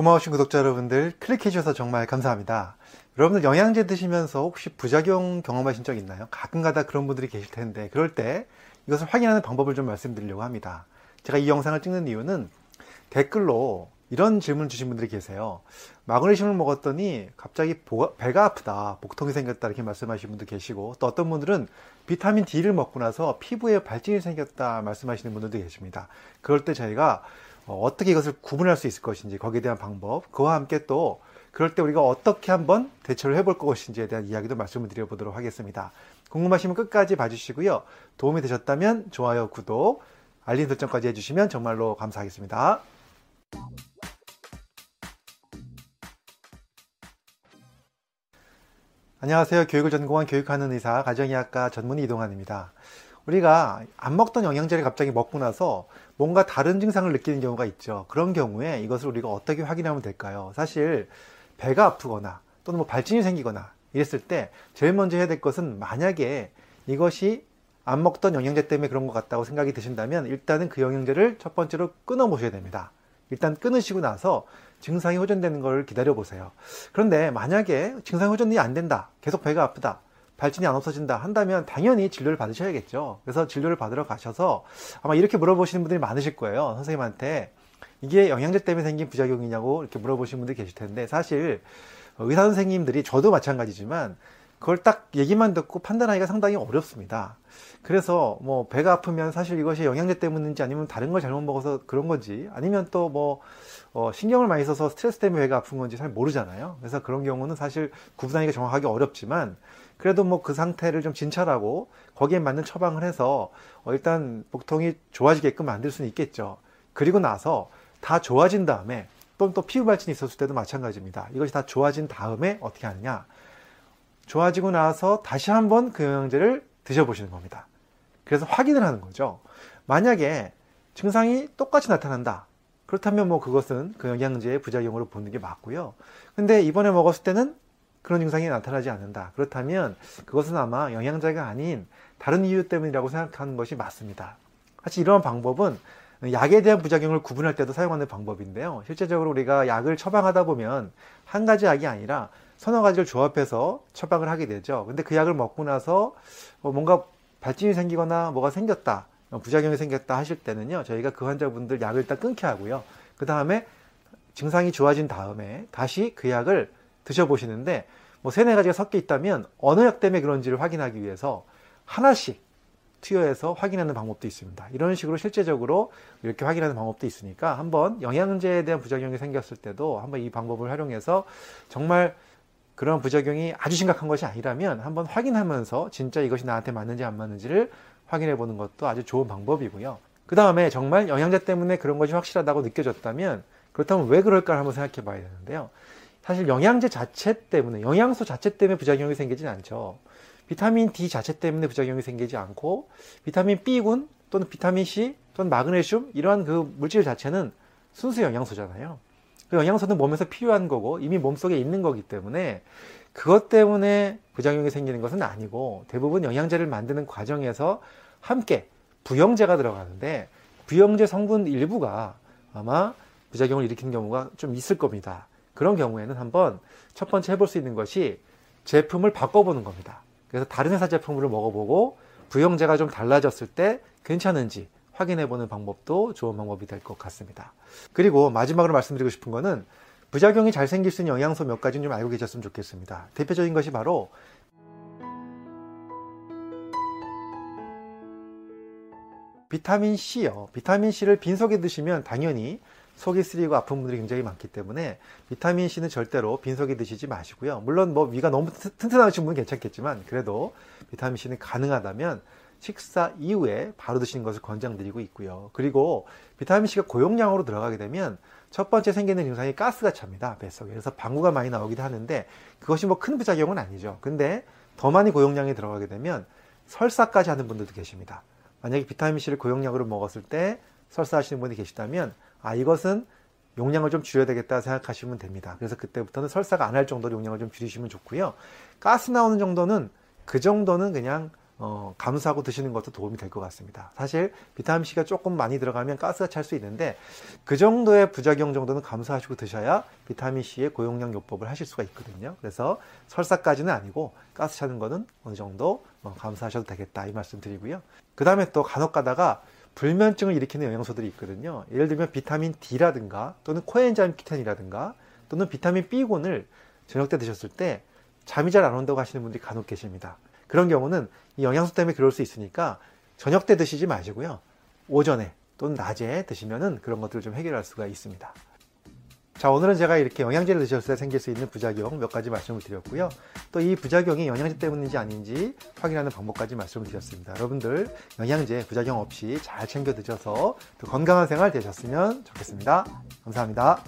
고마우신 구독자 여러분들 클릭해 주셔서 정말 감사합니다. 여러분들 영양제 드시면서 혹시 부작용 경험하신 적 있나요? 가끔가다 그런 분들이 계실 텐데 그럴 때 이것을 확인하는 방법을 좀 말씀드리려고 합니다. 제가 이 영상을 찍는 이유는 댓글로 이런 질문 주신 분들이 계세요. 마그네슘을 먹었더니 갑자기 배가 아프다, 복통이 생겼다 이렇게 말씀하시는 분도 계시고 또 어떤 분들은 비타민 D를 먹고 나서 피부에 발진이 생겼다 말씀하시는 분들도 계십니다. 그럴 때 저희가 어, 어떻게 이것을 구분할 수 있을 것인지 거기에 대한 방법 그와 함께 또 그럴 때 우리가 어떻게 한번 대처를 해볼 것인지에 대한 이야기도 말씀을 드려보도록 하겠습니다. 궁금하시면 끝까지 봐주시고요. 도움이 되셨다면 좋아요, 구독, 알림 설정까지 해주시면 정말로 감사하겠습니다. 안녕하세요. 교육을 전공한 교육하는 의사 가정의학과 전문의 이동환입니다. 우리가 안 먹던 영양제를 갑자기 먹고 나서 뭔가 다른 증상을 느끼는 경우가 있죠. 그런 경우에 이것을 우리가 어떻게 확인하면 될까요? 사실 배가 아프거나 또는 뭐 발진이 생기거나 이랬을 때 제일 먼저 해야 될 것은 만약에 이것이 안 먹던 영양제 때문에 그런 것 같다고 생각이 드신다면 일단은 그 영양제를 첫 번째로 끊어 보셔야 됩니다. 일단 끊으시고 나서 증상이 호전되는 걸 기다려 보세요. 그런데 만약에 증상이 호전이 안 된다. 계속 배가 아프다. 발진이 안 없어진다 한다면 당연히 진료를 받으셔야겠죠. 그래서 진료를 받으러 가셔서 아마 이렇게 물어보시는 분들이 많으실 거예요. 선생님한테 이게 영양제 때문에 생긴 부작용이냐고 이렇게 물어보시는 분들이 계실 텐데 사실 의사 선생님들이 저도 마찬가지지만 그걸 딱 얘기만 듣고 판단하기가 상당히 어렵습니다. 그래서 뭐 배가 아프면 사실 이것이 영양제 때문인지 아니면 다른 걸 잘못 먹어서 그런 건지 아니면 또뭐 어 신경을 많이 써서 스트레스 때문에 배가 아픈 건지 잘 모르잖아요. 그래서 그런 경우는 사실 구분하기가 정확하게 어렵지만 그래도 뭐 그 상태를 좀 진찰하고 거기에 맞는 처방을 해서 어 일단 복통이 좋아지게끔 만들 수는 있겠죠. 그리고 나서 다 좋아진 다음에 또는 또 피부 발진이 있었을 때도 마찬가지입니다. 이것이 다 좋아진 다음에 어떻게 하느냐. 좋아지고 나서 다시 한번 그 영양제를 드셔보시는 겁니다. 그래서 확인을 하는 거죠. 만약에 증상이 똑같이 나타난다. 그렇다면 뭐 그것은 그 영양제의 부작용으로 보는 게 맞고요. 근데 이번에 먹었을 때는 그런 증상이 나타나지 않는다. 그렇다면 그것은 아마 영양제가 아닌 다른 이유 때문이라고 생각하는 것이 맞습니다. 사실 이러한 방법은 약에 대한 부작용을 구분할 때도 사용하는 방법인데요. 실제적으로 우리가 약을 처방하다 보면 한 가지 약이 아니라 서너 가지를 조합해서 처방을 하게 되죠. 근데 그 약을 먹고 나서 뭐 뭔가 발진이 생기거나 뭐가 생겼다, 부작용이 생겼다 하실 때는요, 저희가 그 환자분들 약을 일단 끊게 하고요. 그 다음에 증상이 좋아진 다음에 다시 그 약을 드셔보시는데 뭐 세네 가지가 섞여 있다면 어느 약 때문에 그런지를 확인하기 위해서 하나씩 투여해서 확인하는 방법도 있습니다. 이런 식으로 실제적으로 이렇게 확인하는 방법도 있으니까 한번 영양제에 대한 부작용이 생겼을 때도 한번 이 방법을 활용해서 정말 그런 부작용이 아주 심각한 것이 아니라면 한번 확인하면서 진짜 이것이 나한테 맞는지 안 맞는지를 확인해 보는 것도 아주 좋은 방법이고요. 그 다음에 정말 영양제 때문에 그런 것이 확실하다고 느껴졌다면 그렇다면 왜 그럴까 한번 생각해 봐야 되는데요. 사실 영양제 자체 때문에 영양소 자체 때문에 부작용이 생기진 않죠. 비타민 D 자체 때문에 부작용이 생기지 않고 비타민 B군 또는 비타민 C 또는 마그네슘 이러한 그 물질 자체는 순수 영양소잖아요. 그 영양소는 몸에서 필요한 거고 이미 몸속에 있는 거기 때문에 그것 때문에 부작용이 생기는 것은 아니고 대부분 영양제를 만드는 과정에서 함께 부영제가 들어가는데 부영제 성분 일부가 아마 부작용을 일으키는 경우가 좀 있을 겁니다. 그런 경우에는 한번 첫 번째 해볼 수 있는 것이 제품을 바꿔보는 겁니다. 그래서 다른 회사 제품을 먹어보고 부영제가 좀 달라졌을 때 괜찮은지 확인해 보는 방법도 좋은 방법이 될 것 같습니다. 그리고 마지막으로 말씀드리고 싶은 거는 부작용이 잘 생길 수 있는 영양소 몇 가지는 좀 알고 계셨으면 좋겠습니다. 대표적인 것이 바로 비타민 C요. 비타민 C를 빈속에 드시면 당연히 속이 쓰리고 아픈 분들이 굉장히 많기 때문에 비타민 C는 절대로 빈속에 드시지 마시고요. 물론 뭐 위가 너무 튼튼하신 분은 괜찮겠지만 그래도 비타민 C는 가능하다면 식사 이후에 바로 드시는 것을 권장드리고 있고요. 그리고 비타민 C가 고용량으로 들어가게 되면 첫 번째 생기는 증상이 가스가 찹니다. 뱃속에. 그래서 방구가 많이 나오기도 하는데 그것이 뭐 큰 부작용은 아니죠. 근데 더 많이 고용량이 들어가게 되면 설사까지 하는 분들도 계십니다. 만약에 비타민 C를 고용량으로 먹었을 때 설사하시는 분이 계시다면 아 이것은 용량을 좀 줄여야 되겠다 생각하시면 됩니다. 그래서 그때부터는 설사가 안 할 정도로 용량을 좀 줄이시면 좋고요. 가스 나오는 정도는 그 정도는 그냥 어, 감수하고 드시는 것도 도움이 될 것 같습니다. 사실 비타민C가 조금 많이 들어가면 가스가 찰 수 있는데 그 정도의 부작용 정도는 감수하시고 드셔야 비타민C의 고용량 요법을 하실 수가 있거든요. 그래서 설사까지는 아니고 가스 차는 거는 어느 정도 어, 감수하셔도 되겠다 이 말씀 드리고요. 그 다음에 또 간혹 가다가 불면증을 일으키는 영양소들이 있거든요. 예를 들면 비타민 D라든가 또는 코엔자임 키텐이라든가 또는 비타민 B군을 저녁 때 드셨을 때 잠이 잘 안 온다고 하시는 분들이 간혹 계십니다. 그런 경우는 이 영양소 때문에 그럴 수 있으니까 저녁 때 드시지 마시고요. 오전에 또는 낮에 드시면은 그런 것들을 좀 해결할 수가 있습니다. 자, 오늘은 제가 이렇게 영양제를 드셨을 때 생길 수 있는 부작용 몇 가지 말씀을 드렸고요. 또 이 부작용이 영양제 때문인지 아닌지 확인하는 방법까지 말씀을 드렸습니다. 여러분들 영양제 부작용 없이 잘 챙겨 드셔서 또 건강한 생활 되셨으면 좋겠습니다. 감사합니다.